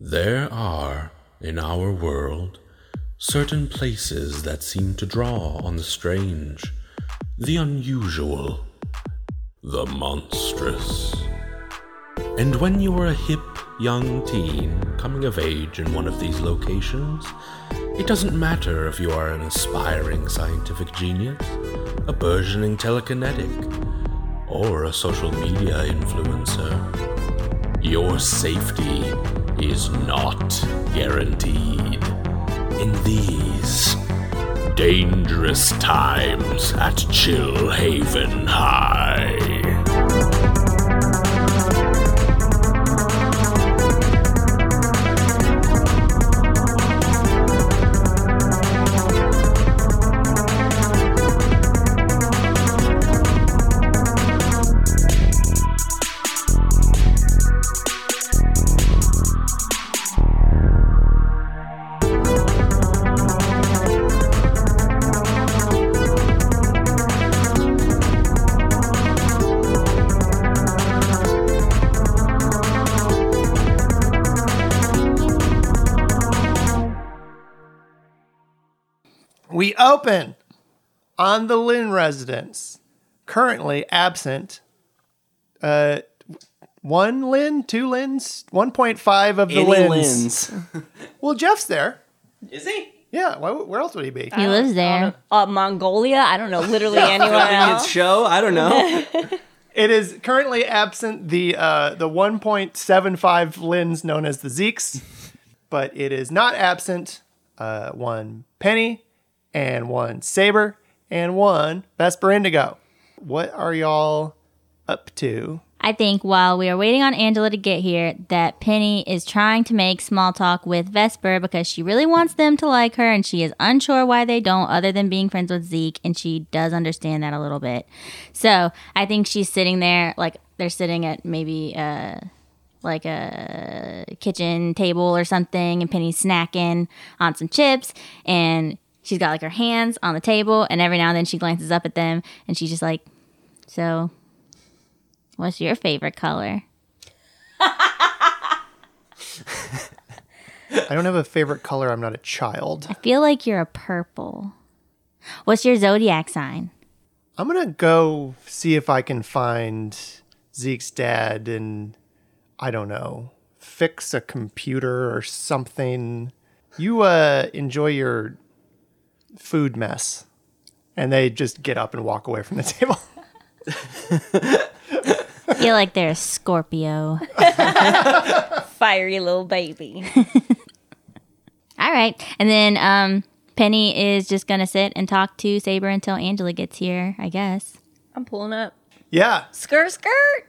There are, in our world, certain places that seem to draw on the strange, the unusual, the monstrous. And when you are a hip, young teen coming of age in one of these locations, it doesn't matter if you are an aspiring scientific genius, a burgeoning telekinetic, or a social media influencer. Your safety is not guaranteed. In these dangerous times at Chill Haven High. On the Lynn residence, currently absent. Uh, one Lynn, two Lynns, one point five of the Any Lynns. Well, Jeff's there. Is he? Yeah, why, where else would he be? He lives there. Uh, Mongolia. I don't know. Literally anywhere Filming his else. show? I don't know. It is currently absent the uh, the 1.75 Lynns known as the Zekes, but it is not absent uh, one Penny and one Saber and one Vesper Indigo. What are y'all up to? I think while we are waiting on Angela to get here, that Penny is trying to make small talk with Vesper because she really wants them to like her and she is unsure why they don't, other than being friends with Zeke, and she does understand that a little bit. So I think she's sitting there, like they're sitting at maybe uh like a kitchen table or something, and Penny's snacking on some chips and she's got like her hands on the table, and every now and then she glances up at them and she's just like, So What's your favorite color? I don't have a favorite color. I'm not a child. I feel like you're a purple. What's your zodiac sign? I'm gonna go see if I can find Zeke's dad and I don't know, fix a computer or something. You uh enjoy your food mess. And they just get up and walk away from the table. I feel like they're a Scorpio. Fiery little baby. All right. And then um, Penny is just going to sit and talk to Saber until Angela gets here, I guess. I'm pulling up. yeah. Skirt, skirt.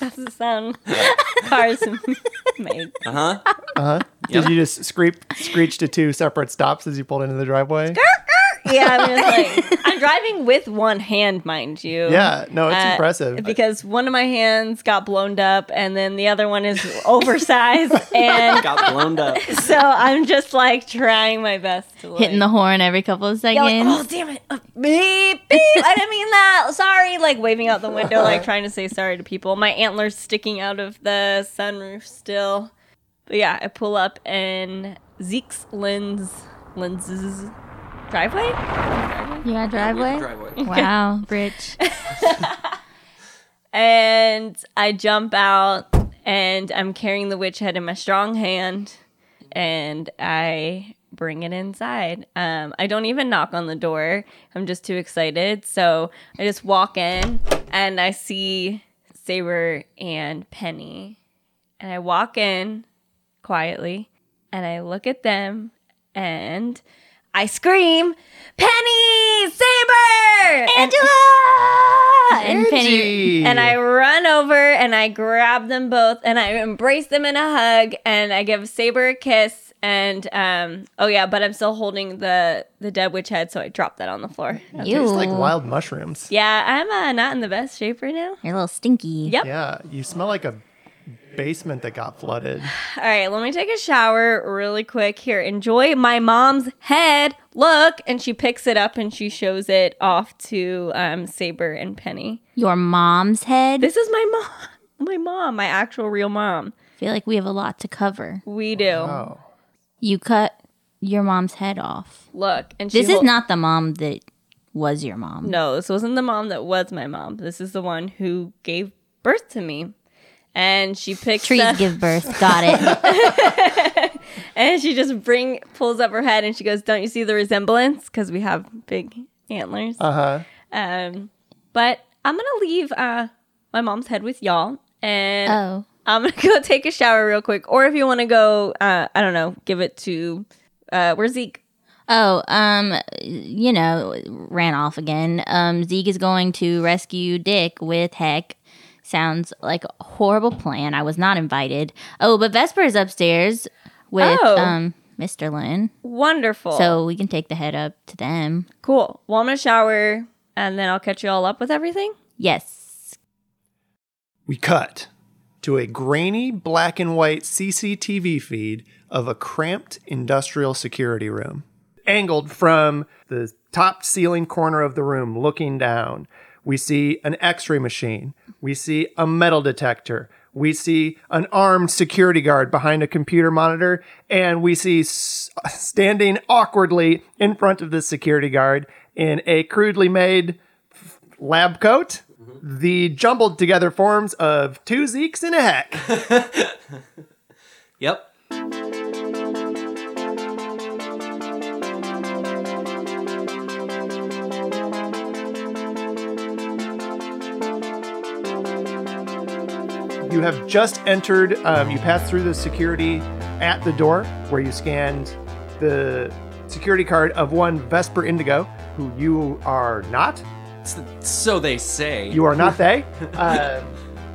That's the sound cars make. Uh huh. Uh huh. Did you just screech screech to two separate stops as you pulled into the driveway? Yeah, I'm like I'm driving with one hand, mind you. Yeah, no, it's Uh, impressive. Because one of my hands got blown up, and then the other one is oversized, and Got blown up. so I'm just like trying my best to like, Hitting the horn every couple of Yeah, seconds. like, oh damn it! Uh, beep beep! I didn't mean that. Sorry. Like waving out the window, like trying to say sorry to people. My antlers sticking out of the sunroof still. But yeah, I pull up in Zeke's lens lenses driveway. Yeah, got a driveway? Driveway. Wow, rich. and I jump out and I'm carrying the witch head in my strong hand and I bring it inside. Um, I don't even knock on the door. I'm just too excited. So I just walk in and I see Saber and Penny. And I walk in quietly and I look at them and I scream, Penny! Saber! Angela! and Penny. And I run over and I grab them both and I embrace them in a hug and I give Saber a kiss and um oh yeah, but I'm still holding the the dead witch head, so I drop that on the floor. It tastes like wild mushrooms. Yeah, I'm uh, not in the best shape right now. You're a little stinky. Yep. Yeah, you smell like a basement that got flooded. All right, let me take a shower really quick. Here, enjoy my mom's head. Look, and she picks it up and she shows it off to um, Saber and Penny. Your mom's head? This is my mom, my mom, my actual real mom. I feel like we have a lot to cover. We do. Oh. You cut your mom's head off. Look, and she This is not the mom that was your mom. No, this wasn't the mom that was my mom. This is the one who gave birth to me. And she picks Trees up, give birth. Got it. and she just bring pulls up her head and she goes, "Don't you see the resemblance? Because we have big antlers." Uh huh. Um, but I'm gonna leave uh my mom's head with y'all, and oh. I'm gonna go take a shower real quick. Or if you want to go, uh, I don't know, give it to uh, where's Zeke? Oh, um, you know, ran off again. Um, Zeke is going to rescue Dick with Heck. Sounds like a horrible plan. I was not invited. Oh, but Vesper is upstairs with Oh. um Mr. Lynn. Wonderful. So we can take the head up to them. cool. Well, I'm gonna shower, and then I'll catch you all up with everything. Yes. We cut to a grainy black and white CCTV feed of a cramped industrial security room. Angled from the top ceiling corner of the room, looking down, we see an x ray machine. We see a metal detector. We see an armed security guard behind a computer monitor. And we see s- standing awkwardly in front of the security guard in a crudely made lab coat, mm-hmm. the jumbled together forms of two Zekes and a heck. Yep. You have just entered, um, you passed through the security at the door where you scanned the security card of one Vesper Indigo, who you are not. So they say. You are not they. Uh,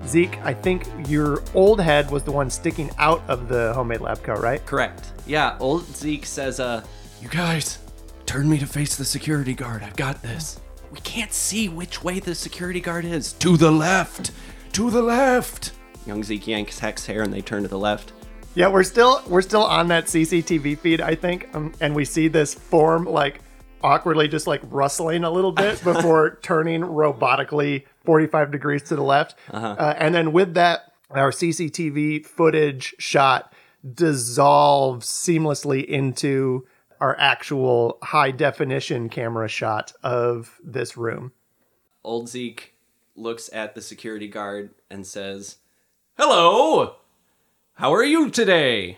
Zeke, I think your old head was the one sticking out of the homemade lab coat, right? Correct. Yeah, old Zeke says, uh, You guys, turn me to face the security guard. I've got this. We can't see which way the security guard is. To the left! To the left! Young Zeke yanks Heck's hair and they turn to the left. Yeah, we're still we're still on that CCTV feed, I think, um, and we see this form like awkwardly just like rustling a little bit before turning robotically 45 degrees to the left, uh, and then with that, our CCTV footage shot dissolves seamlessly into our actual high definition camera shot of this room. Old Zeke looks at the security guard and says, Hello! How are you today?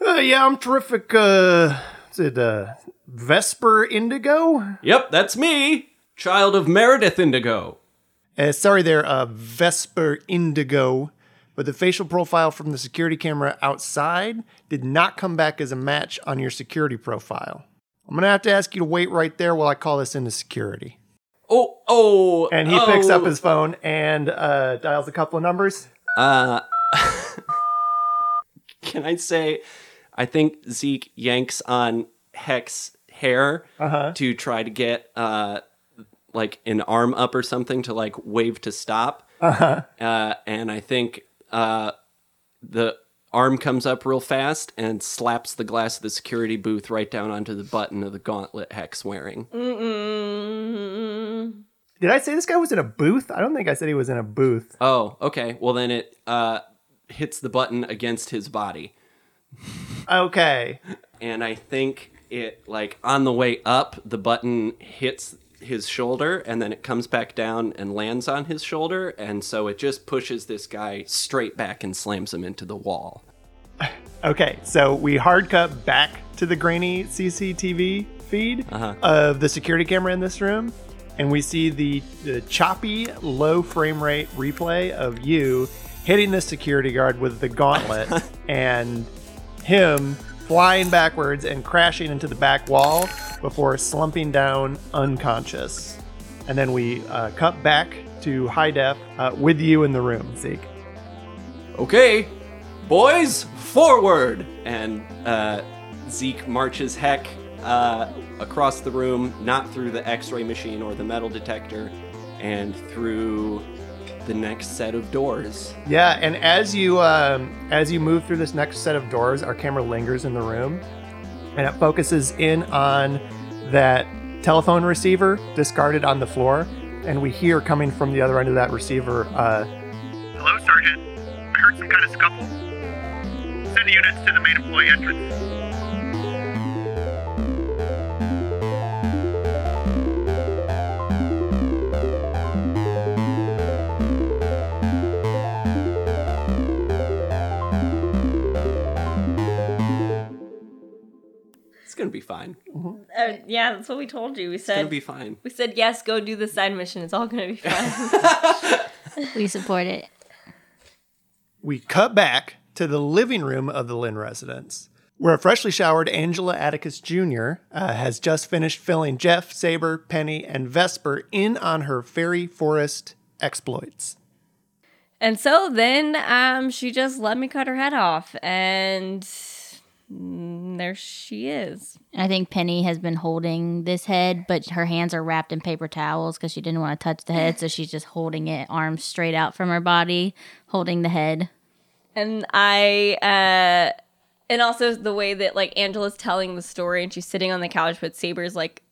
Uh, yeah, I'm terrific. Uh, is it uh, Vesper Indigo? Yep, that's me! Child of Meredith Indigo. Uh, sorry there, uh, Vesper Indigo, but the facial profile from the security camera outside did not come back as a match on your security profile. I'm gonna have to ask you to wait right there while I call this into security. Oh, oh. And he picks oh. up his phone and uh, dials a couple of numbers. Uh, can I say, I think Zeke yanks on Heck's hair Uh-huh. to try to get uh, like an arm up or something to like wave to stop. Uh-huh. Uh, and I think uh, the arm comes up real fast and slaps the glass of the security booth right down onto the button of the gauntlet Heck's wearing. Mm-mm. Did I say this guy was in a booth? I don't think I said he was in a booth. Oh, okay. Well, then it uh, hits the button against his body. Okay. and I think it like on the way up, the button hits his shoulder, and then it comes back down and lands on his shoulder, and so it just pushes this guy straight back and slams him into the wall. Okay, so we hard cut back to the grainy CCTV feed Uh-huh. of the security camera in this room, and we see the, the choppy, low frame rate replay of you hitting the security guard with the gauntlet and him flying backwards and crashing into the back wall before slumping down unconscious. And then we uh, cut back to high def uh, with you in the room, Zeke. Okay, boys, forward! And uh, Zeke marches Heck uh, across the room, not through the x ray machine or the metal detector, and through the next set of doors. Yeah, and as you um, as you move through this next set of doors, our camera lingers in the room, and it focuses in on that telephone receiver discarded on the floor, and we hear coming from the other end of that receiver, uh, "Hello, Sergeant. I heard some kind of scuffle. Send the units to the main employee entrance. It's gonna be fine. Uh, yeah, that's what we told you. We It's gonna said be fine. we said yes, go do the side mission. It's all gonna be fine. We support it. We cut back to the living room of the Lynn residence, where a freshly showered Angela Atticus Jr. Uh, has just finished filling Jeff, Saber, Penny, and Vesper in on her fairy forest exploits. and so then um, she just let me cut her head off, and there she is. I think Penny has been holding this head, but her hands are wrapped in paper towels because she didn't want to touch the head. So she's just holding it, arms straight out from her body, holding the head. And I, uh, and also the way that like Angela's telling the story and she's sitting on the couch, but Saber's like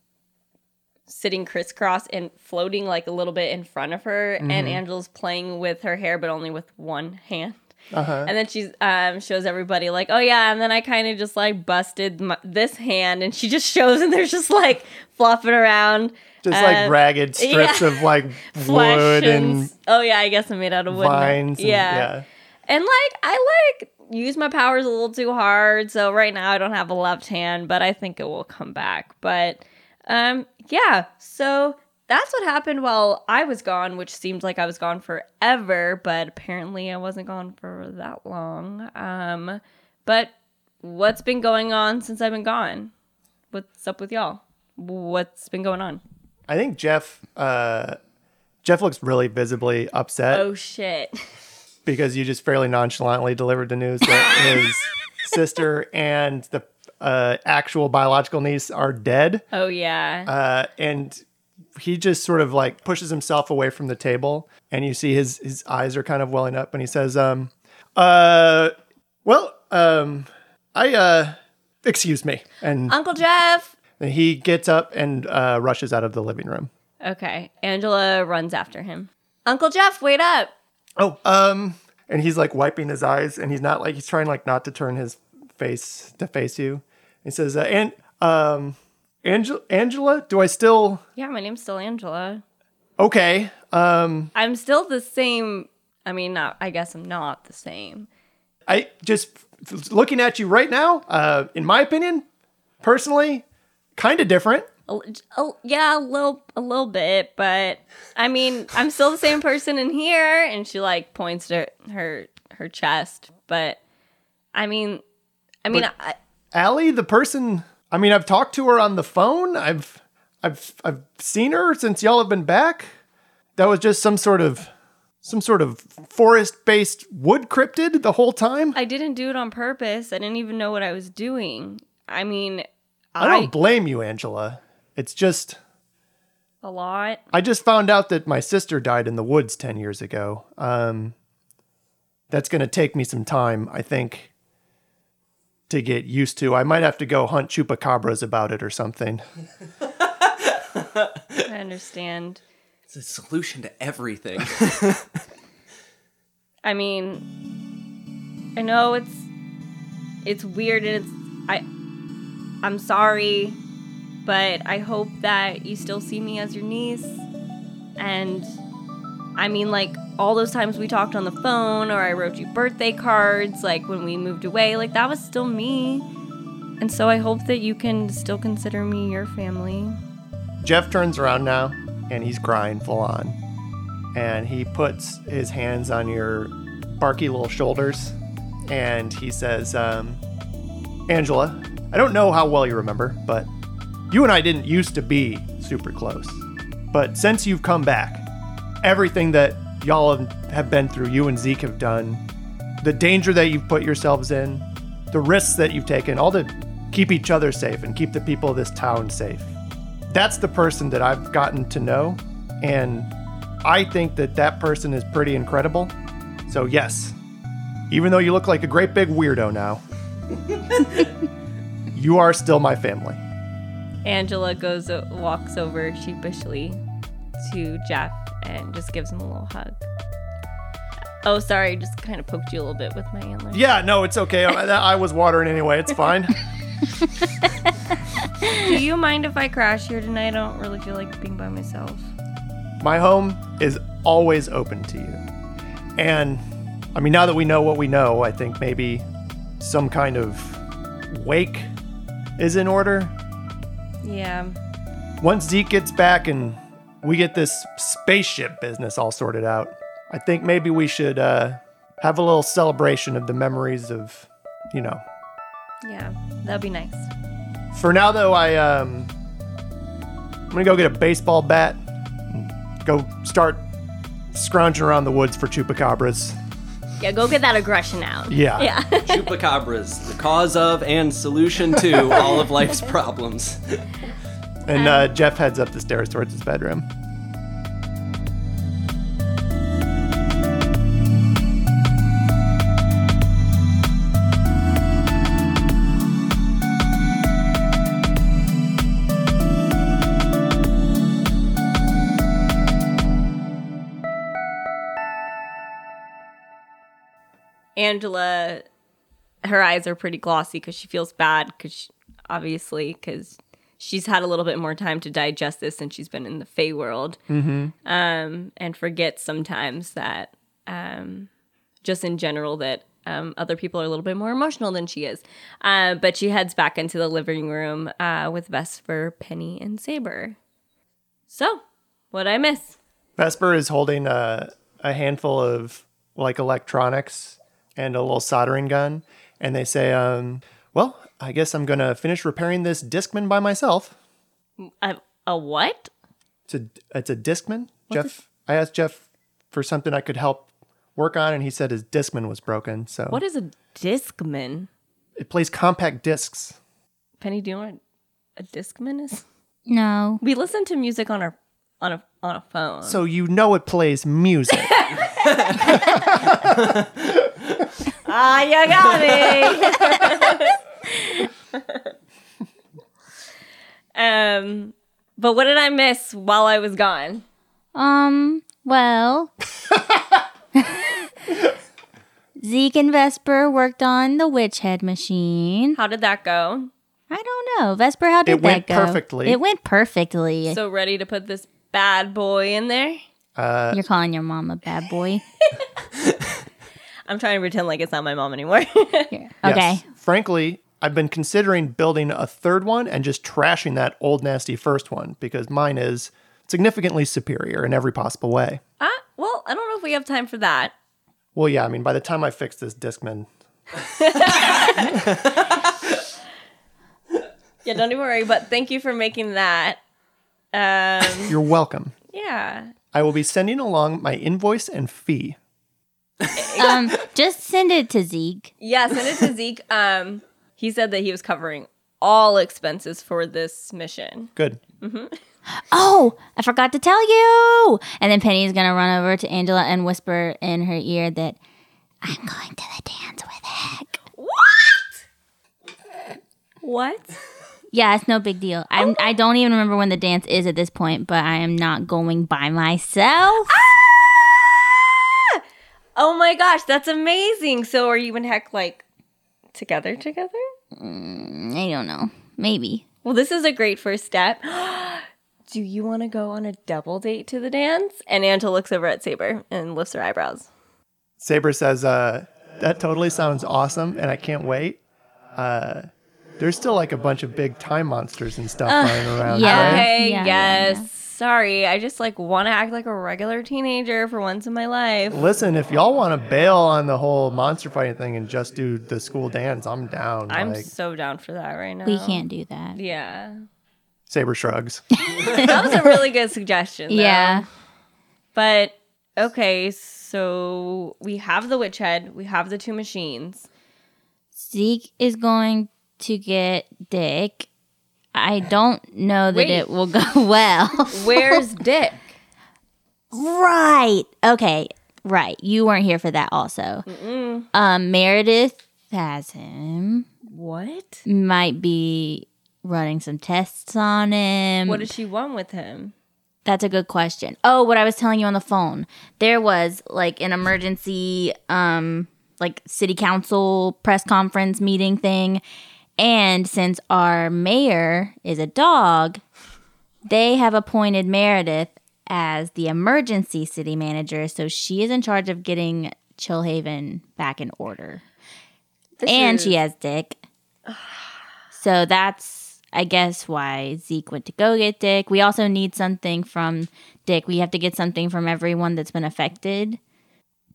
sitting crisscross and floating like a little bit in front of her, and Angela's playing with her hair, but only with one hand. Uh-huh. And then she um, shows everybody like, oh yeah, and then I kind of just like busted my, this hand, and she just shows, and there's just like flopping around, Just like ragged strips yeah. of like wood and, and oh yeah, I guess I'm made out of wood. vines. And, yeah. yeah. And like I like use my powers a little too hard, so right now I don't have a left hand, but I think it will come back. But um yeah, so that's what happened while I was gone, which seemed like I was gone forever, but apparently I wasn't gone for that long. Um but what's been going on since I've been gone? What's up with y'all? What's been going on? I think Jeff. Uh, Jeff looks really visibly upset. Oh shit. because you just fairly nonchalantly delivered the news that his sister and the uh, actual biological niece are dead. Oh yeah. Uh, and he just sort of like pushes himself away from the table, and you see his his eyes are kind of welling up, and he says, "Um, uh, well, um, I uh, excuse me," and Uncle Jeff. and he gets up and uh, rushes out of the living room. Okay. Angela runs after him. Uncle Jeff, wait up. Oh, um, and he's like wiping his eyes, and he's not like he's trying like not to turn his face to face you. He says, uh, "And um, Angela, Angela, do I still Yeah, my name's still Angela. okay? Um, I'm still the same. I mean, not. I guess I'm not the same. I just looking at you right now. Uh, in my opinion, personally, kind of different. A, a- yeah, a little, a little bit, but I mean, I'm still the same person in here. And she like points to her her chest, but I mean, I mean, But- I, Allie, the person. I mean, I've talked to her on the phone. I've, I've, I've seen her since y'all have been back. That was just some sort of, some sort of forest-based wood cryptid the whole time. I didn't do it on purpose. I didn't even know what I was doing. I mean, I don't blame you, Angela. It's just a lot. I just found out that my sister died in the woods 10 years ago. Um that's going to take me some time, I think, to get used to. I might have to go hunt chupacabras about it or something. I understand. It's a solution to everything. I mean, I know it's it's weird and it's I I'm sorry, but I hope that you still see me as your niece. And I mean like all those times we talked on the phone or I wrote you birthday cards like when we moved away, like that was still me. And so I hope that you can still consider me your family. Jeff turns around now and he's crying full on. And he puts his hands on your barky little shoulders and he says, um, Angela, I don't know how well you remember, but you and I didn't used to be super close. But since you've come back, everything that y'all have- been through, you and Zeke have done, the danger that you've put yourselves in, the risks that you've taken, all to keep each other safe and keep the people of this town safe that's the person that I've gotten to know. And I think that that person is pretty incredible. So, yes, even though you look like a great big weirdo now, you are still my family. Angela goes walks over sheepishly to Jeff and just gives him a little hug. Oh, sorry, just kind of poked you a little bit with my antler. Yeah, no, it's okay. I, I was watering anyway. It's fine. Do you mind if I crash here tonight? I don't really feel like being by myself. My home is always open to you. And I mean, now that we know what we know, I think maybe some kind of wake is in order. Yeah. Once Zeke gets back and we get this spaceship business all sorted out, I think maybe we should uh, have a little celebration of the memories of, you know. Yeah. That'd be nice. For now, though, I um, I'm gonna go get a baseball bat, and go start scrounging around the woods for chupacabras. Yeah, go get that aggression out. Yeah. Yeah. Chupacabras, the cause of and solution to all of life's problems. And uh, Jeff heads up the stairs towards his bedroom. Angela, her eyes are pretty glossy because she feels bad because obviously because she's had a little bit more time to digest this since she's been in the Fey world, um, and forgets sometimes that um, just in general that um, other people are a little bit more emotional than she is. Uh, but she heads back into the living room uh, with Vesper, Penny, and Saber. So, what I miss? Vesper is holding a, a handful of like electronics and a little soldering gun, and they say, um, "Well, I guess I'm gonna finish repairing this Discman by myself." A, a what? It's a it's a Discman. Jeff, I asked Jeff for something I could help work on, and he said his Discman was broken. So What is a Discman? it plays compact discs. Penny, do you know what a Discman is? No. We listen to music on our on a on a phone. So you know it plays music. ah, you got me. um, but what did I miss while I was gone? Um, well. Zeke and Vesper worked on the witch head machine. How did that go? I don't know. Vesper, how did It went that go? perfectly. It went perfectly. So ready to put this bad boy in there? You're calling your mom a bad boy. I'm trying to pretend like it's not my mom anymore. Okay. Yes. Frankly, I've been considering building a third one and just trashing that old nasty first one because mine is significantly superior in every possible way. ah, well, I don't know if we have time for that. Well, yeah, I mean, by the time I fix this Discman, Yeah, don't even worry. But thank you for making that. Um, you're welcome. yeah. I will be sending along my invoice and fee. Um, just send it to Zeke. Yeah, send it to Zeke. Um, he said that he was covering all expenses for this mission. Good. Mm-hmm. Oh, I forgot to tell you. And then Penny's gonna run over to Angela and whisper in her ear that I'm going to the dance with Heck. What? What? Yeah, it's no big deal. I'm, I don't even remember when the dance is at this point, but I am not going by myself. Ah! Oh my gosh, that's amazing. So are you and Heck like together together? I don't know. Maybe. Well, this is a great first step. Do you want to go on a double date to the dance? And Angela looks over at Saber and lifts her eyebrows. Saber says, uh, that totally sounds awesome and I can't wait. Uh, there's still like a bunch of big time monsters and stuff running around. yeah. right? Okay, Yeah, yeah, yes. Sorry, I just like want to act like a regular teenager for once in my life. Listen, if y'all want to bail on the whole monster fighting thing and just do the school dance, I'm down. I'm like, so down for that right now. We can't do that. Yeah. Saber shrugs. That was a really good suggestion. though. Yeah. But okay, so we have the witch head, we have the two machines. Zeke is going to get Dick. I don't know that Wait. it will go well. Where's Dick? right. Okay. Right. You weren't here for that also. Um Meredith has him. What? Might be running some tests on him. What does she want with him? That's a good question. Oh, what I was telling you on the phone. There was like an emergency um like city council press conference meeting thing. And since our mayor is a dog, they have appointed Meredith as the emergency city manager, so she is in charge of getting Chillhaven back in order. and she has Dick. So that's, I guess, why Zeke went to go get Dick. We also need something from Dick. We have to get something from everyone that's been affected.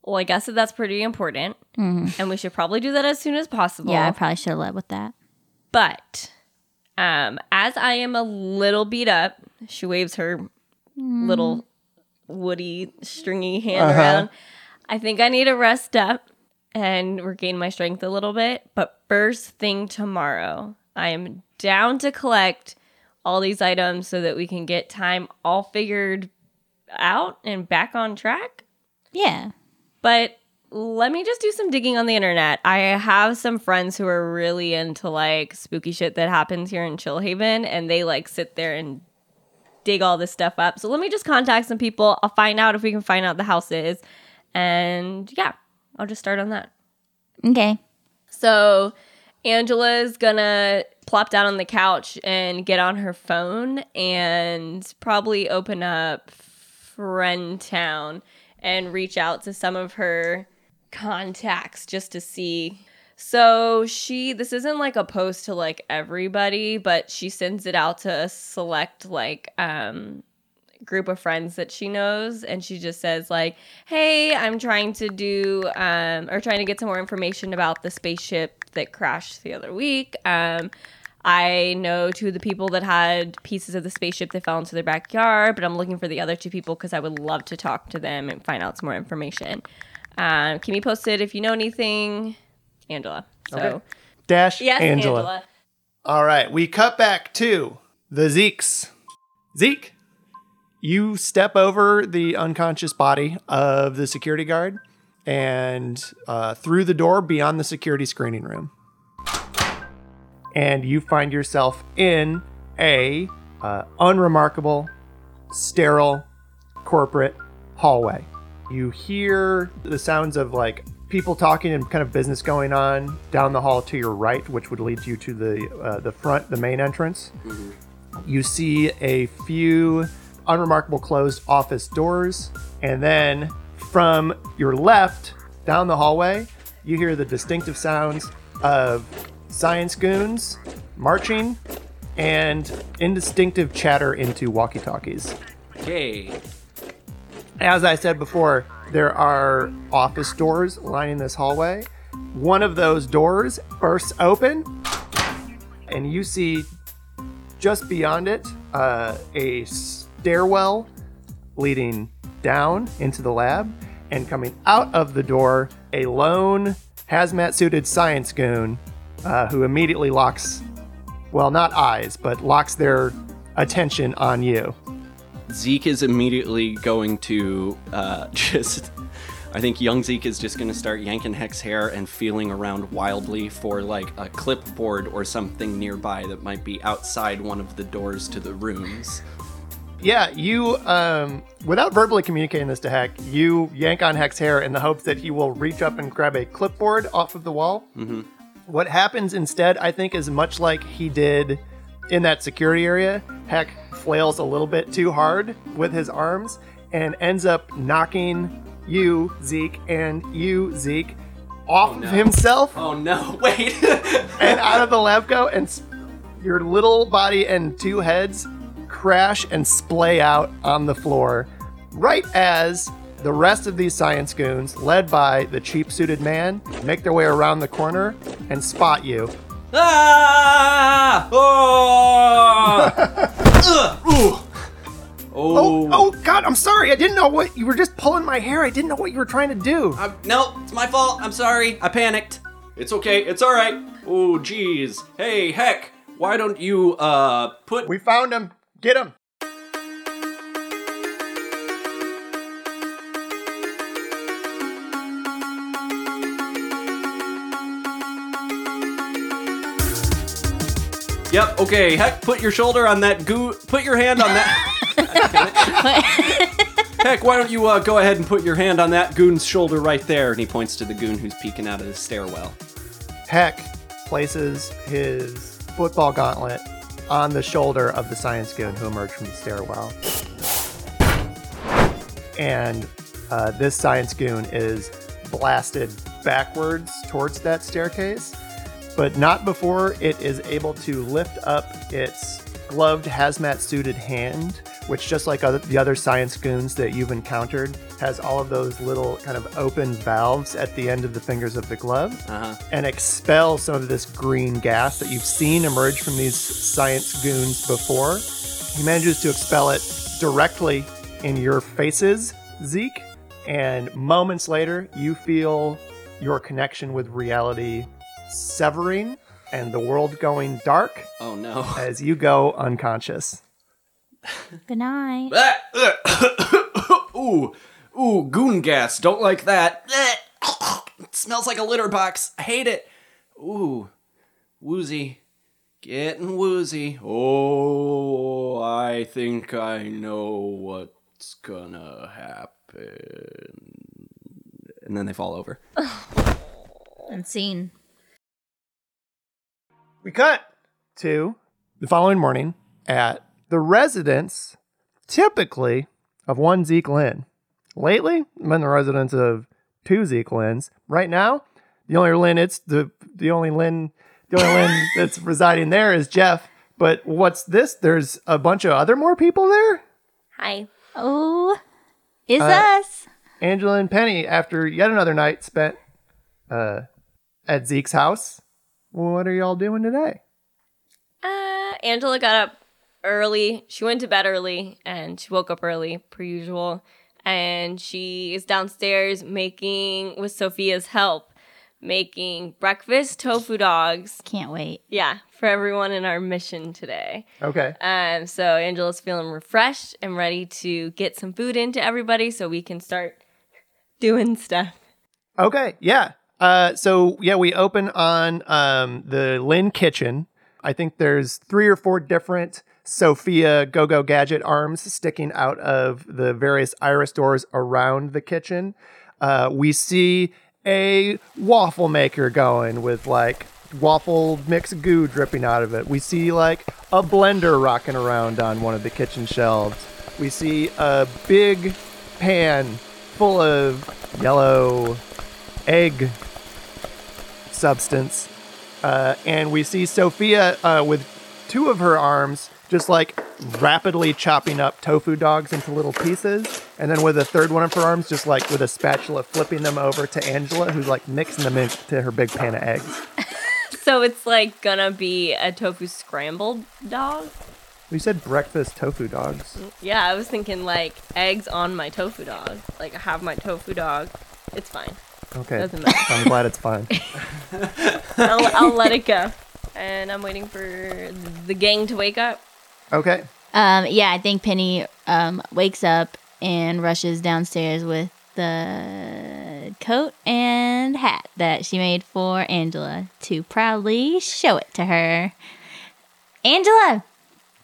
Well, I guess that that's pretty important, mm-hmm. and we should probably do that as soon as possible. Yeah, I probably should have led with that. But um, as I am a little beat up, she waves her little woody, stringy hand around. I think I need to rest up and regain my strength a little bit. But first thing tomorrow, I am down to collect all these items so that we can get time all figured out and back on track. Yeah. But let me just do some digging on the internet. I have some friends who are really into like spooky shit that happens here in Chillhaven, and they like sit there and dig all this stuff up. So let me just contact some people. I'll find out if we can find out the house is. And yeah, I'll just start on that. Okay. So Angela's gonna plop down on the couch and get on her phone and probably open up Friend Town and reach out to some of her contacts just to see. So she this isn't like a post to like everybody, but she sends it out to a select like um group of friends that she knows and she just says like hey i'm trying to do um or trying to get some more information about the spaceship that crashed the other week um i know two of the people that had pieces of the spaceship that fell into their backyard but i'm looking for the other two people because i would love to talk to them and find out some more information um keep me posted if you know anything angela so Okay. Dash yes Angela. angela All right, we cut back to the Zekes. Zeke, you step over the unconscious body of the security guard and uh, through the door beyond the security screening room. And you find yourself in a uh, unremarkable, sterile, corporate hallway. You hear the sounds of like people talking and kind of business going on down the hall to your right, which would lead you to the uh, the front, the main entrance. You see a few unremarkable closed office doors, and then from your left down the hallway, you hear the distinctive sounds of science goons marching and indistinctive chatter into walkie-talkies Okay. As I said before, there are office doors lining this hallway. One of those doors bursts open, and you see just beyond it uh, a stairwell leading down into the lab. And coming out of the door, a lone hazmat suited science goon uh, who immediately locks, well, not eyes, but locks their attention on you. Zeke is immediately going to uh, just. I think young Zeke is just going to start yanking Heck's hair and feeling around wildly for like a clipboard or something nearby that might be outside one of the doors to the rooms. Yeah, you, um, without verbally communicating this to Heck, you yank on Heck's hair in the hopes that he will reach up and grab a clipboard off of the wall. Mm-hmm. What happens instead, I think, is much like he did in that security area. Heck flails a little bit too hard with his arms and ends up knocking you, Zeke, and you, Zeke, off oh, of himself Oh no! Wait. and out of the lab coat, and s- your little body and two heads crash and splay out on the floor, right as the rest of these science goons, led by the cheap suited man, make their way around the corner and spot you. Ah! Oh! Ugh! Ooh! Oh, oh God, I'm sorry. I didn't know what you were just pulling my hair. I didn't know what you were trying to do. I'm, no, it's my fault. I'm sorry. I panicked. It's okay. It's all right. Oh, jeez. Hey, heck. Why don't you uh put? We found him. Get him. Yep. Okay. Heck, put your shoulder on that goo. Put your hand on that. Heck, why don't you uh, go ahead and put your hand on that goon's shoulder right there? And he points to the goon who's peeking out of the stairwell. Heck places his football gauntlet on the shoulder of the science goon who emerged from the stairwell. And uh, this science goon is blasted backwards towards that staircase, but not before it is able to lift up its gloved hazmat suited hand, which, just like other, the other science goons that you've encountered, has all of those little kind of open valves at the end of the fingers of the glove Uh-huh. and expel some of this green gas that you've seen emerge from these science goons before. He manages to expel it directly in your faces, Zeke, and moments later, you feel your connection with reality severing and the world going dark Oh no. as you go unconscious. Good night. ooh, ooh, goon gas. Don't like that. It smells like a litter box. I hate it. Ooh, woozy. Getting woozy. Oh, I think I know what's gonna happen. And then they fall over. Unseen. We cut to the following morning at the residence, typically of one Zeke Lynn. Lately, I'm in the residence of two Zeke Lynns. Right now, the only Lynn it's the the only Lynn the only Lynn that's residing there is Jeff. But what's this? There's a bunch of other more people there. Hi. Oh, is Uh, us. Angela and Penny, after yet another night spent uh, at Zeke's house. What are y'all doing today? Uh, Angela got up early. She went to bed early and she woke up early, per usual. And she is downstairs making, with Sophia's help, making breakfast tofu dogs. Can't wait. Yeah, for everyone in our mission today. Okay. Um, so Angela's feeling refreshed and ready to get some food into everybody so we can start doing stuff. Okay, yeah. Uh, so yeah, we open on um, the Lynn kitchen. I think there's three or four different Sophia Go Go Gadget arms sticking out of the various iris doors around the kitchen. Uh, we see a waffle maker going with like waffle mix goo dripping out of it. We see like a blender rocking around on one of the kitchen shelves. We see a big pan full of yellow egg substance. Uh, and we see Sophia uh, with two of her arms just like rapidly chopping up tofu dogs into little pieces. And then with a third one of her arms, just like with a spatula, flipping them over to Angela, who's like mixing them into her big pan of eggs. So it's like gonna be a tofu scrambled dog. We said breakfast tofu dogs. Yeah, I was thinking like eggs on my tofu dog. Like I have my tofu dog. It's fine. Okay. Doesn't matter. I'm glad it's fine. I'll, I'll let it go. And I'm waiting for the gang to wake up. Okay. Um, yeah, I think Penny um, wakes up and rushes downstairs with the coat and hat that she made for Angela to proudly show it to her. Angela,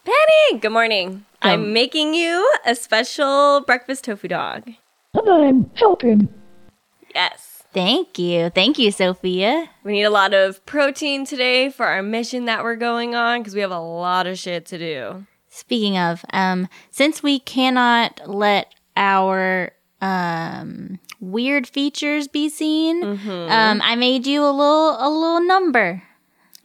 Penny, good morning. Um, I'm making you a special breakfast tofu dog. I'm helping. Yes. Thank you. Thank you, Sophia. We need a lot of protein today for our mission that we're going on because we have a lot of shit to do. Speaking of, um, since we cannot let our um, weird features be seen, um, I made you a little a little number.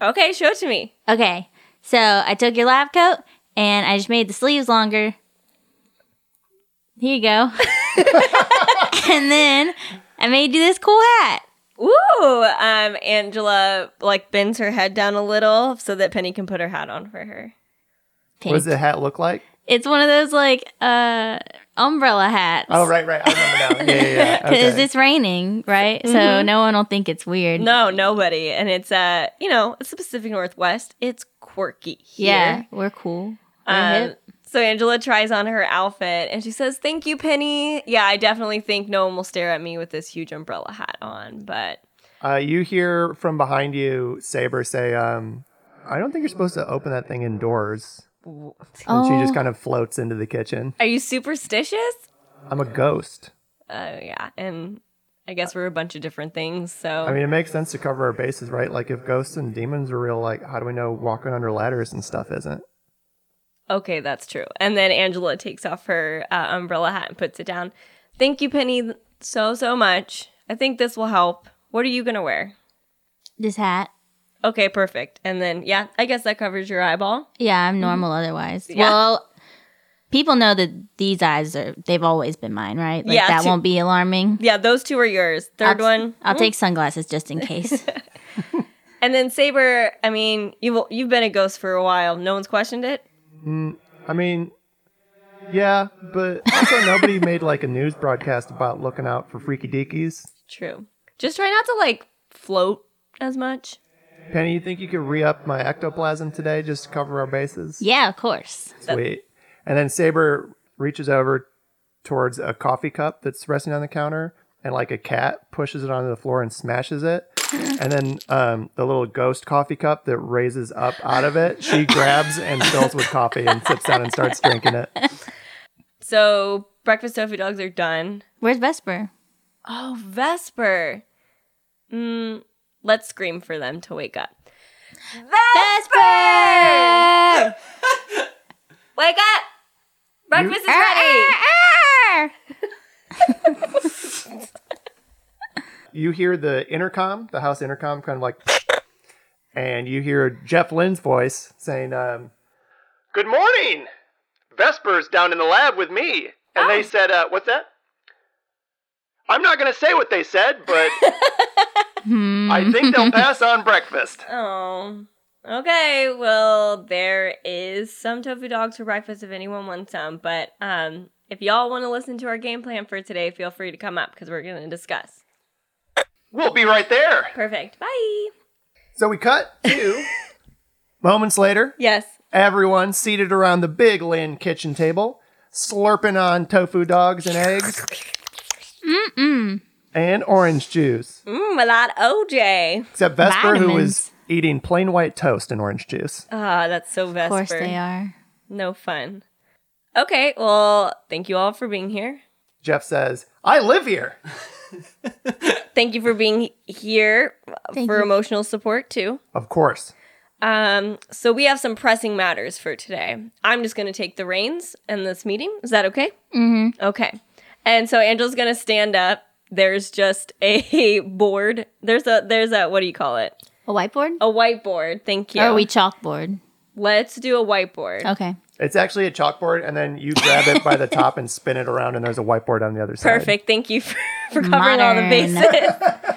Okay, show it to me. Okay, so I took your lab coat and I just made the sleeves longer. Here you go. and then I made you this cool hat. Ooh, um, Angela like bends her head down a little so that Penny can put her hat on for her. What does the hat look like? It's one of those like uh umbrella hats. Oh, right, right. I remember now. Yeah, yeah, yeah. Because Okay. it's raining, right? So no one will think it's weird. No, nobody. And it's uh, you know, it's the Pacific Northwest. It's quirky here. Yeah, we're cool. We're Um, hip. So Angela tries on her outfit and she says, "Thank you, Penny." Yeah, I definitely think no one will stare at me with this huge umbrella hat on, but Uh, you hear from behind you Saber say, um, I don't think you're supposed to open that thing indoors. And she Oh. just kind of floats into the kitchen. Are you superstitious? I'm a ghost. Oh yeah, and I guess we're a bunch of different things. So I mean, it makes sense to cover our bases, right? Like, if ghosts and demons are real, like, how do we know walking under ladders and stuff isn't? Okay, that's true. And then Angela takes off her uh, umbrella hat and puts it down. Thank you, Penny, so so much. I think this will help. What are you gonna wear? This hat. Okay, perfect. And then yeah, I guess that covers your eyeball. Yeah, I'm normal otherwise. Yeah. Well, people know that these eyes are, they've always been mine, right? Like, Yeah, that two- won't be alarming. Yeah, those two are yours. 3rd I'll, one, I'll take sunglasses just in case. and then Saber. I mean, you've you've been a ghost for a while. No one's questioned it. Mm, I mean, yeah, but also nobody made like a news broadcast about looking out for freaky deakies. True. Just try not to like float as much. Penny, you think you could re up my ectoplasm today just to cover our bases? yeah, of course. Sweet. And then Saber reaches over towards a coffee cup that's resting on the counter and like a cat pushes it onto the floor and smashes it. And then um, the little ghost coffee cup that raises up out of it, she grabs and fills with coffee and sits down and starts drinking it. So breakfast tofu dogs are done. Where's Vesper? Oh, Vesper. Mm, let's scream for them to wake up. Vesper! Wake up! Breakfast is ready. You hear the intercom, the house intercom, kind of like, and you hear Jeff Lynn's voice saying, um, Good morning! Vesper's down in the lab with me. And they said, uh, What's that? I'm not going to say what they said, but I think they'll pass on breakfast. Oh. Okay, well, there is some tofu dogs for breakfast if anyone wants some. But um, if y'all want to listen to our game plan for today, feel free to come up because we're going to discuss. We'll be right there. Perfect. Bye. So we cut to moments later. Yes. Everyone seated around the big Lynn kitchen table, slurping on tofu dogs and eggs. Mm-mm. And orange juice. Mmm, a lot of OJ. Except Vesper, who Vitamins. was eating plain white toast and orange juice. Ah, that's so Vesper. Of course they are. No fun. Okay, well, thank you all for being here. Jeff says, I live here. Thank you for being here Thank for you. emotional support too. Of course. Um, so we have some pressing matters for today. I'm just going to take the reins in this meeting. Is that okay? Mm-hmm. Okay. And so Angela's going to stand up. There's just a board. There's a there's a what do you call it? A whiteboard? A whiteboard. Thank you. Or are we chalkboard? Let's do a whiteboard. Okay. It's actually a chalkboard, and then you grab it by the top and spin it around, and there's a whiteboard on the other side. Perfect. Thank you for, for covering all the bases.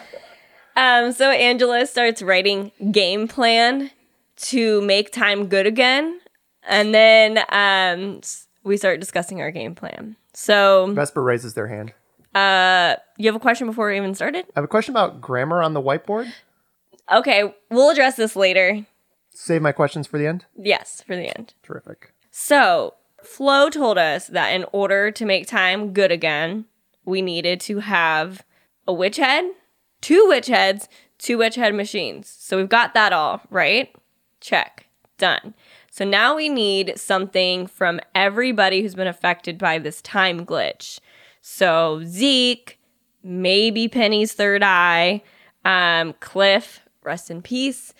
um, so Angela starts writing game plan to make time good again, and then um, we start discussing our game plan. So, Vesper raises their hand. uh, you have a question before we even started? I have a question about grammar on the whiteboard. Okay, we'll address this later. Save my questions for the end. Yes, for the end. Terrific. So, Flo told us that in order to make time good again, we needed to have a witch head, two witch heads, two witch head machines. So we've got that all, right? Check. Done. So now we need something from everybody who's been affected by this time glitch. So Zeke, maybe Penny's third eye, um, Cliff, rest in peace,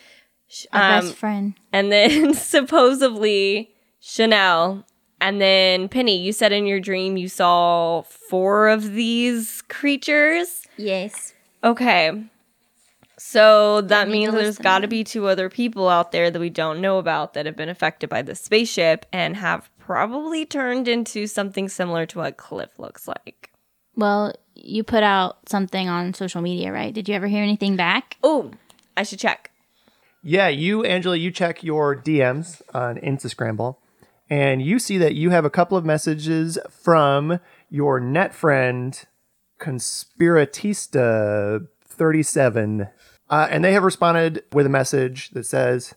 Our Um, best friend. and then supposedly Chanel. And then Penny, you said in your dream you saw four of these creatures. Yes. Okay. So that need means to there's list got to be two other people out there that we don't know about that have been affected by the spaceship and have probably turned into something similar to what Cliff looks like. Well, you put out something on social media, right? Did you ever hear anything back? Oh, I should check. Yeah, you, Angela, you check your DMs on Instascramble, and you see that you have a couple of messages from your net friend, Conspiratista37. Uh, and they have responded with a message that says,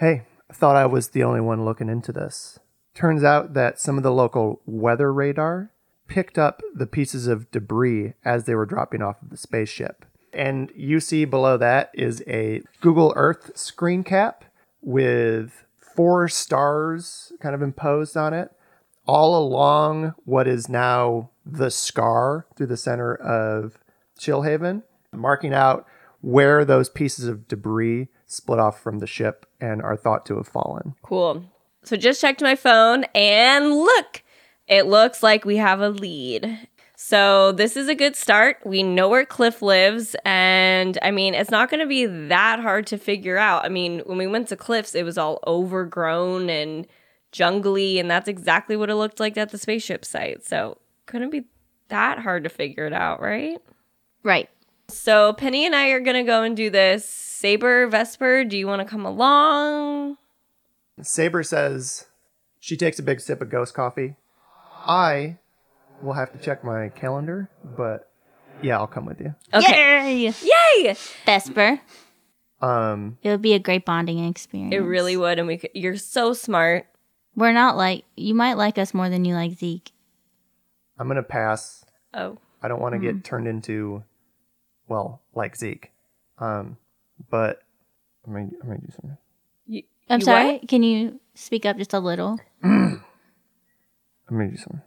Hey, I thought I was the only one looking into this. Turns out that some of the local weather radar picked up the pieces of debris as they were dropping off of the spaceship. And you see below that is a Google Earth screen cap with four stars kind of imposed on it, all along what is now the scar through the center of Chillhaven, marking out where those pieces of debris split off from the ship and are thought to have fallen. Cool. So just checked my phone and look, it looks like we have a lead. So this is a good start. We know where Cliff lives, and I mean, it's not going to be that hard to figure out. I mean, when we went to Cliff's, it was all overgrown and jungly, and that's exactly what it looked like at the spaceship site. So couldn't be that hard to figure it out, right? Right. So Penny and I are going to go and do this. Saber, Vesper, do you want to come along? Saber says she takes a big sip of ghost coffee. I will have to check my calendar, but yeah, I'll come with you. Okay. Yay! Yay! Vesper. Um, It would be a great bonding experience. It really would, and we could, you're so smart. We're not like you might like us more than you like Zeke. I'm gonna pass. Oh, I don't want to get turned into, well, like Zeke. Um, but I'm gonna, I'm gonna do something. you, I'm you sorry. what? Can you speak up just a little? I'm gonna do something.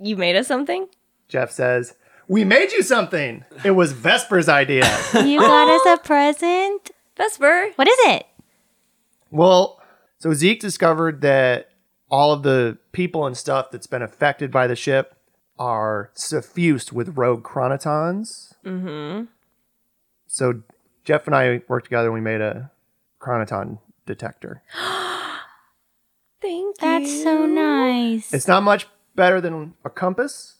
You made us something? Jeff says, "We made you something. It was Vesper's idea." You got us a present. Vesper. What is it? well, so Zeke discovered that all of the people and stuff that's been affected by the ship are suffused with rogue chronotons. Mm-hmm. So Jeff and I worked together and we made a chronoton detector. Thank you. That's so nice. It's not much better than a compass,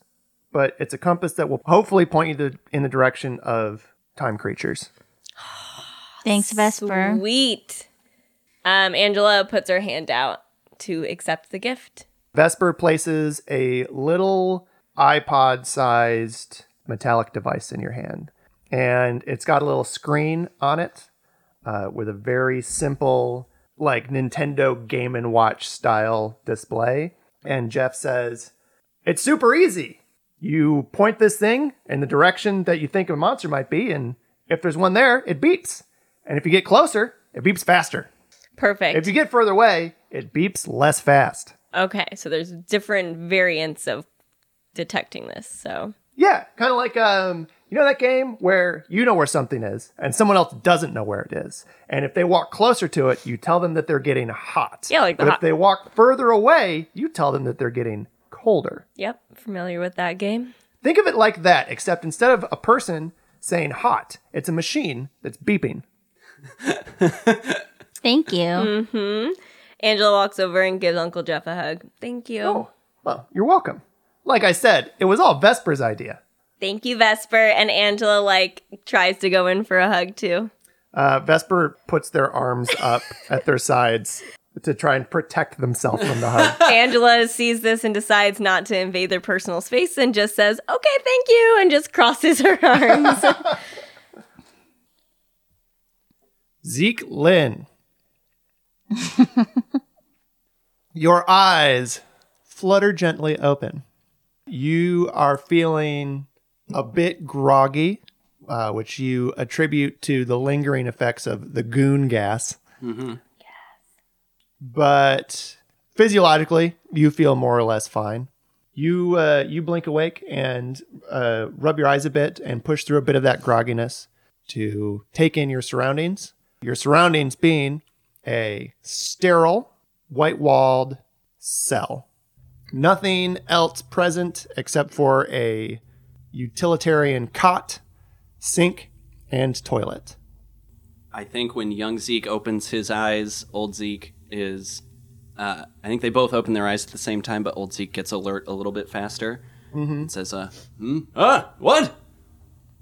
but it's a compass that will hopefully point you to, in the direction of time creatures. Thanks, Vesper. Sweet. Um, Angela puts her hand out to accept the gift. Vesper places a little iPod sized metallic device in your hand, and it's got a little screen on it uh, with a very simple, like Nintendo Game and Watch style display. And Jeff says, It's super easy. You point this thing in the direction that you think a monster might be, and if there's one there, it beeps. And if you get closer, it beeps faster. Perfect. If you get further away, it beeps less fast. okay, so there's different variants of detecting this. So Yeah, kind of like um, you know that game where you know where something is and someone else doesn't know where it is, and if they walk closer to it, you tell them that they're getting hot. Yeah, like the but hot- if they walk further away, you tell them that they're getting colder. yep, familiar with that game. Think of it like that, except instead of a person saying hot, it's a machine that's beeping. Thank you. Mm-hmm. Angela walks over and gives Uncle Jeff a hug. Thank you. Oh, well, you're welcome. Like I said, it was all Vesper's idea. Thank you, Vesper. And Angela like tries to go in for a hug too. Uh, Vesper puts their arms up at their sides to try and protect themselves from the hug. Angela sees this and decides not to invade their personal space and just says, "Okay, thank you," and just crosses her arms. Zeke Lynn. Your eyes flutter gently open. You are feeling a bit groggy, uh, which you attribute to the lingering effects of the goon gas. But physiologically, you feel more or less fine. You uh, you blink awake and uh, rub your eyes a bit and push through a bit of that grogginess to take in your surroundings. Your surroundings being a sterile, white walled cell. Nothing else present except for a utilitarian cot, sink, and toilet. I think when young Zeke opens his eyes, old Zeke is. Uh, I think they both open their eyes at the same time, but old Zeke gets alert a little bit faster and says, "Uh, hmm? ah, what?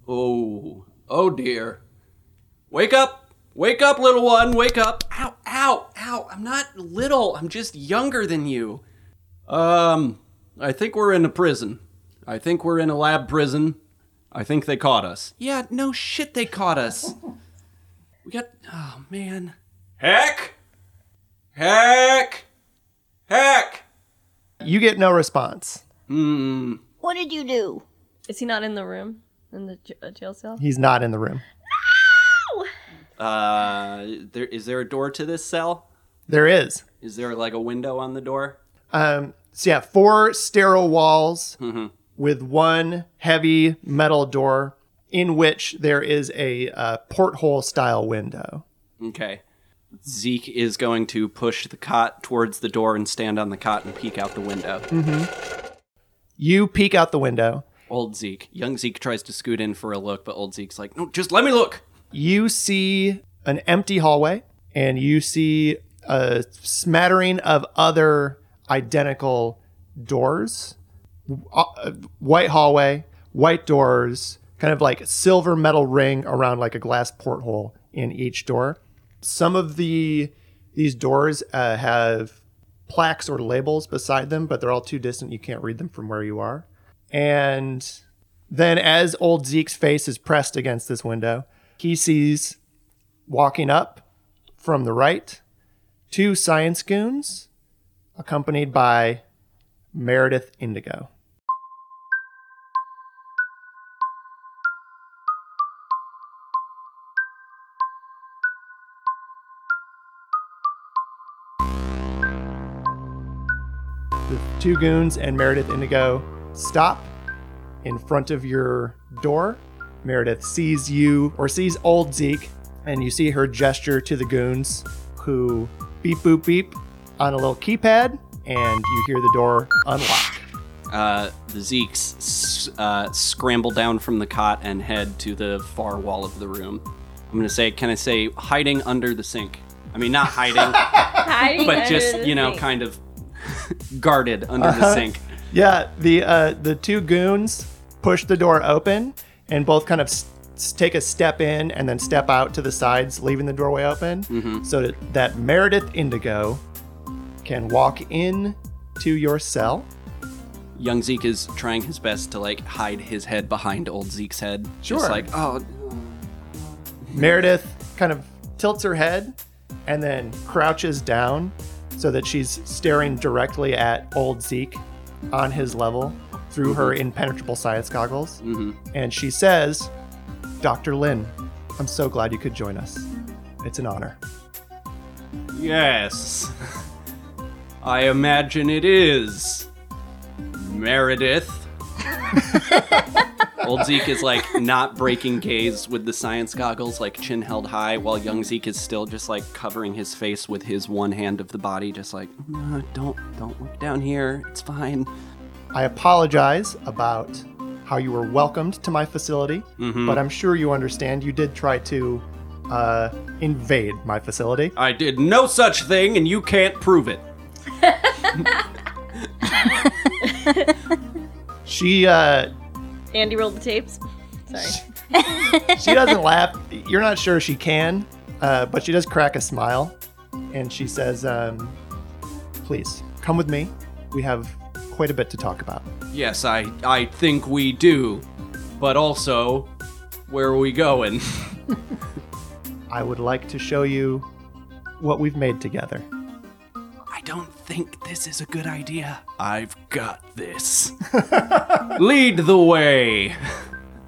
Oh, oh dear! Wake up, wake up, little one, wake up! Ow, ow, ow! I'm not little. I'm just younger than you. Um, I think we're in a prison. I think we're in a lab prison. I think they caught us. Yeah, no shit, they caught us." We got. Oh man. Heck! Heck! Heck! You get no response. Hmm. What did you do? Is he not in the room in the j- uh, jail cell? He's not in the room. No! Uh, there is there a door to this cell? There is. Is there like a window on the door? Um, so yeah, four sterile walls with one heavy metal door in which there is a uh, porthole style window. Okay. Zeke is going to push the cot towards the door and stand on the cot and peek out the window. Mm-hmm. You peek out the window. Old Zeke. Young Zeke tries to scoot in for a look, but old Zeke's like, no, just let me look. You see an empty hallway, and you see a smattering of other identical doors. Uh, white hallway, white doors, kind of like silver metal ring around like a glass porthole in each door. Some of the these doors uh, have plaques or labels beside them, but they're all too distant. You can't read them from where you are. And then, as old Zeke's face is pressed against this window, he sees walking up from the right two science goons, accompanied by Meredith Indigo. Two goons and Meredith Indigo stop in front of your door. Meredith sees you or sees old Zeke, and you see her gesture to the goons who beep boop beep on a little keypad, and you hear the door unlock. Uh, the Zekes uh, scramble down from the cot and head to the far wall of the room. I'm gonna say, can I say hiding under the sink? I mean, not hiding, Hiding but just you know, kind of guarded under the uh-huh. sink. Yeah, the uh, the two goons push the door open and both kind of s- take a step in and then step out to the sides, leaving the doorway open, mm-hmm. so that, that Meredith Indigo can walk in to your cell. Young Zeke is trying his best to like hide his head behind old Zeke's head. Sure. Just like, oh, uh, Meredith kind of tilts her head and then crouches down so that she's staring directly at old Zeke on his level through her mm-hmm. impenetrable science goggles. Mm-hmm. And she says, Dr. Lynn, I'm so glad you could join us. It's an honor. yes. I imagine it is. Meredith. Old Zeke is like not breaking gaze with the science goggles, like chin held high, while young Zeke is still just like covering his face with his one hand of the body, just like, "No, don't, don't look down here. It's fine. I apologize about how you were welcomed to my facility, but I'm sure you understand you did try to uh, invade my facility. I did no such thing, and you can't prove it. She uh, Andy rolled the tapes. Sorry. she doesn't laugh. You're not sure she can, uh, but she does crack a smile, and she says, um, "Please come with me. We have quite a bit to talk about." Yes, I, I think we do. But also, where are we going? I would like to show you what we've made together. I don't think this is a good idea. I've got this. Lead the way.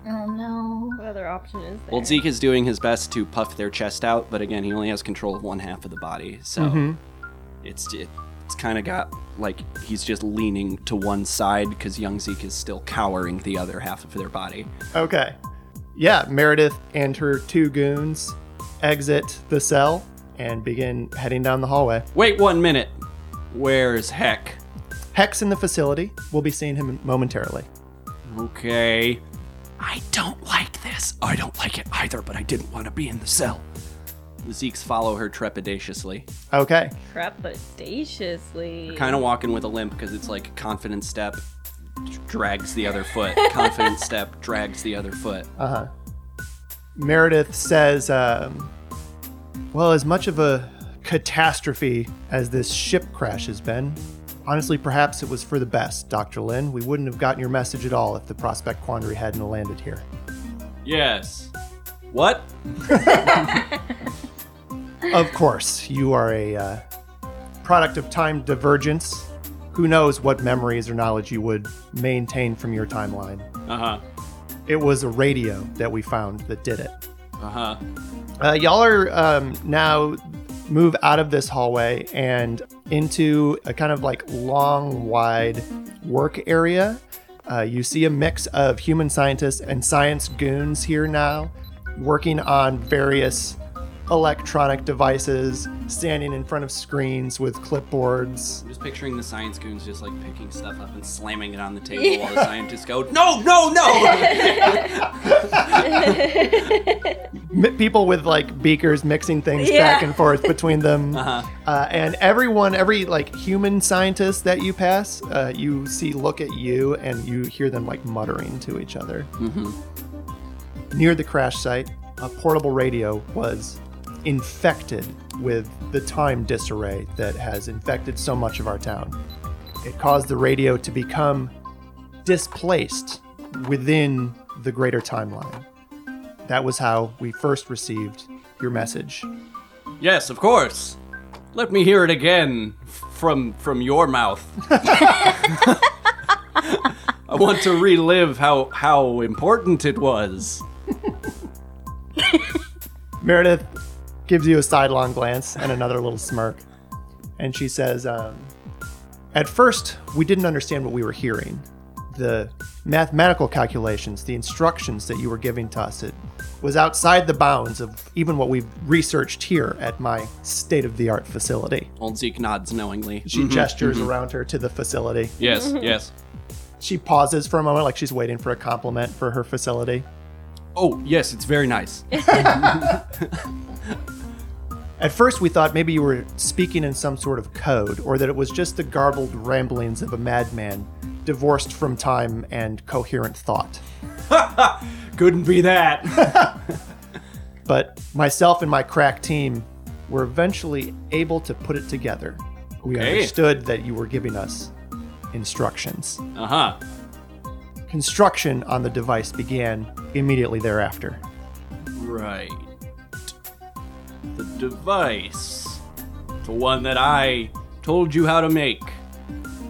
Oh no. What other option is there? Old Zeke is doing his best to puff their chest out, but again, he only has control of one half of the body, so mm-hmm. it's it, it's kind of got like he's just leaning to one side because young Zeke is still cowering the other half of their body. Okay. Yeah, Meredith and her two goons exit the cell and begin heading down the hallway. Wait one minute. Where's Heck? Heck's in the facility. We'll be seeing him momentarily. Okay. I don't like this. I don't like it either, but I didn't want to be in the cell. The Zekes follow her trepidatiously, Okay. Trepidatiously. kind of walking with a limp because it's like confident step drags the other foot, confident step drags the other foot. Uh huh. Meredith says, um, Well, as much of a catastrophe as this ship crash has been, honestly, perhaps it was for the best, Dr. Lynn. We wouldn't have gotten your message at all if the Prospect Quandary hadn't landed here. Yes. What? Of course, you are a uh, product of time divergence. Who knows what memories or knowledge you would maintain from your timeline? Uh huh. It was a radio that we found that did it. Uh-huh. Uh, y'all are um, now move out of this hallway and into a kind of like long, wide work area. Uh, you see a mix of human scientists and science goons here now, working on various electronic devices, standing in front of screens with clipboards. I'm just picturing the science goons just like picking stuff up and slamming it on the table while the scientists go, no, no, no! People with like beakers mixing things back and forth between them. Uh-huh. Uh, and everyone, every like human scientist that you pass, uh, you see look at you and you hear them like muttering to each other. Near the crash site, a portable radio was infected with the time disarray that has infected so much of our town. It caused the radio to become displaced within the greater timeline. That was how we first received your message. yes, of course. Let me hear it again from from your mouth. I want to relive how how important it was. Meredith gives you a sidelong glance and another little smirk. And she says, um, At first, we didn't understand what we were hearing. The mathematical calculations, the instructions that you were giving to us, it was outside the bounds of even what we've researched here at my state of the art facility. Old Zeke nods knowingly. She mm-hmm, gestures mm-hmm. around her to the facility. Yes, mm-hmm. yes. She pauses for a moment, like she's waiting for a compliment for her facility. Oh, yes, it's very nice. At first, we thought maybe you were speaking in some sort of code, or that it was just the garbled ramblings of a madman, divorced from time and coherent thought. Couldn't be that. But myself and my crack team were eventually able to put it together. We Okay. understood that you were giving us instructions. Uh huh. Construction on the device began immediately thereafter. Right. The device. The one that I told you how to make.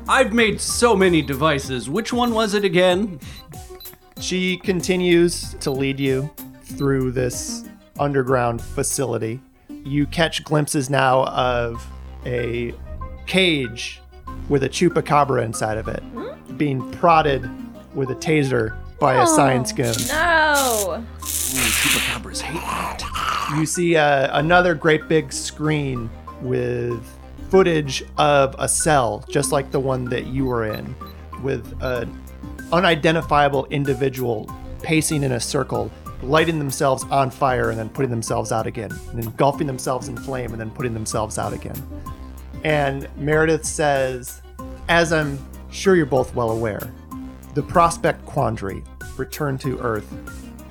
I've made so many devices. Which one was it again? She continues to lead you through this underground facility. You catch glimpses now of a cage with a chupacabra inside of it, hmm? being prodded with a taser by a science goon. No. Ooh, chupacabras hate that. You see uh, another great big screen with footage of a cell, just like the one that you were in, with an unidentifiable individual pacing in a circle, lighting themselves on fire and then putting themselves out again, and engulfing themselves in flame and then putting themselves out again. And Meredith says, as I'm sure you're both well aware, the Prospect Quandary returned to Earth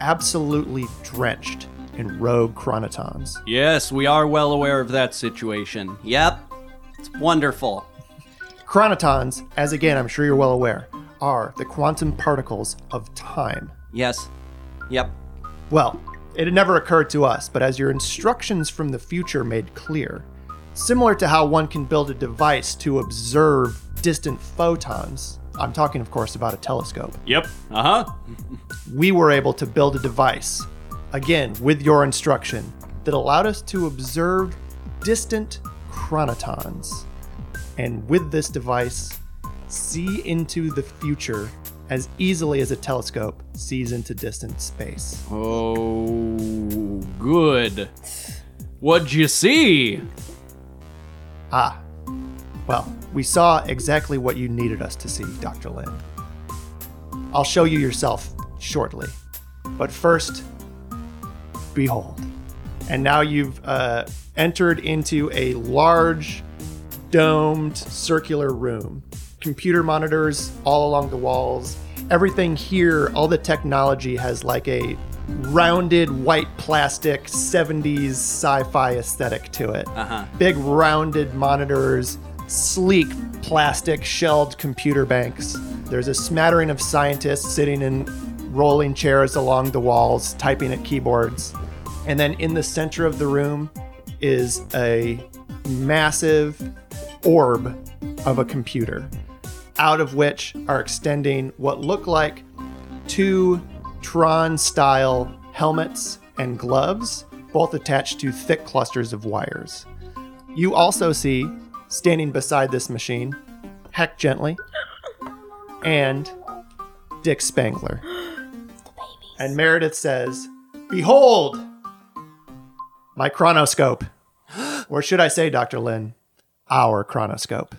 absolutely drenched in rogue chronotons. Yes, we are well aware of that situation. Yep. It's wonderful. Chronotons, as again I'm sure you're well aware, are the quantum particles of time. Yes. Yep. Well, it had never occurred to us, but as your instructions from the future made clear, similar to how one can build a device to observe distant photons, I'm talking, of course, about a telescope, Yep. Uh huh. we were able to build a device, again, with your instruction, that allowed us to observe distant chronotons. And with this device, see into the future as easily as a telescope sees into distant space. Oh, good. What'd you see? Ah, well, we saw exactly what you needed us to see, Dr. Lynn. I'll show you yourself shortly. But first, behold. And now you've uh, entered into a large, domed, circular room. Computer monitors all along the walls. Everything here, all the technology has like a rounded white plastic 70s sci fi aesthetic to it. Uh-huh. Big rounded monitors, sleek plastic shelled computer banks. There's a smattering of scientists sitting in rolling chairs along the walls, typing at keyboards. And then in the center of the room is a massive orb of a computer, out of which are extending what look like two Tron style helmets and gloves, both attached to thick clusters of wires. You also see, standing beside this machine, Heck Gently and Dick Spangler. And Meredith says, Behold, my chronoscope. Or should I say, Dr. Lynn, our chronoscope.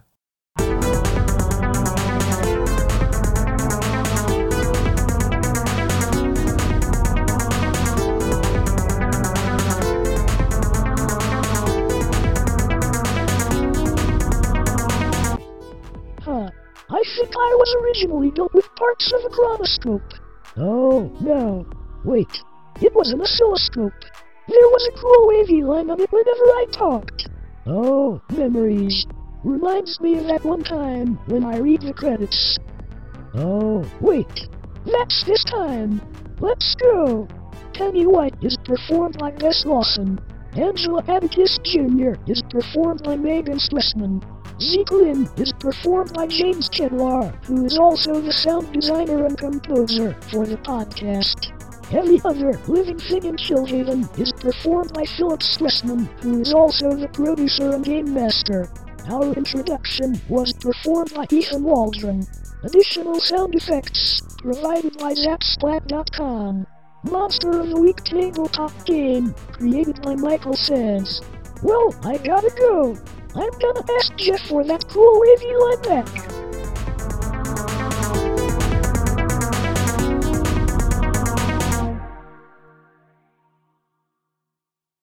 Was originally built with parts of a chronoscope. Oh, no. Wait. It was an oscilloscope. There was a cool wavy line on it whenever I talked. Oh, memories. Reminds me of that one time when I read the credits. Oh, wait. That's this time. Let's go. Penny White is performed by Bess Lawson. Angela Abacus Jr. is performed by Megan Stressman. Zeke Lynn is performed by James Kedlar, who is also the sound designer and composer for the podcast. Every other living thing in Chillhaven is performed by Philip Stressman, who is also the producer and game master. Our introduction was performed by Ethan Waldron. Additional sound effects provided by Zapsplat.com. Monster of the Week tabletop game created by Michael Sands. Well, I gotta go. I'm gonna ask Jeff for that cool wavy line back.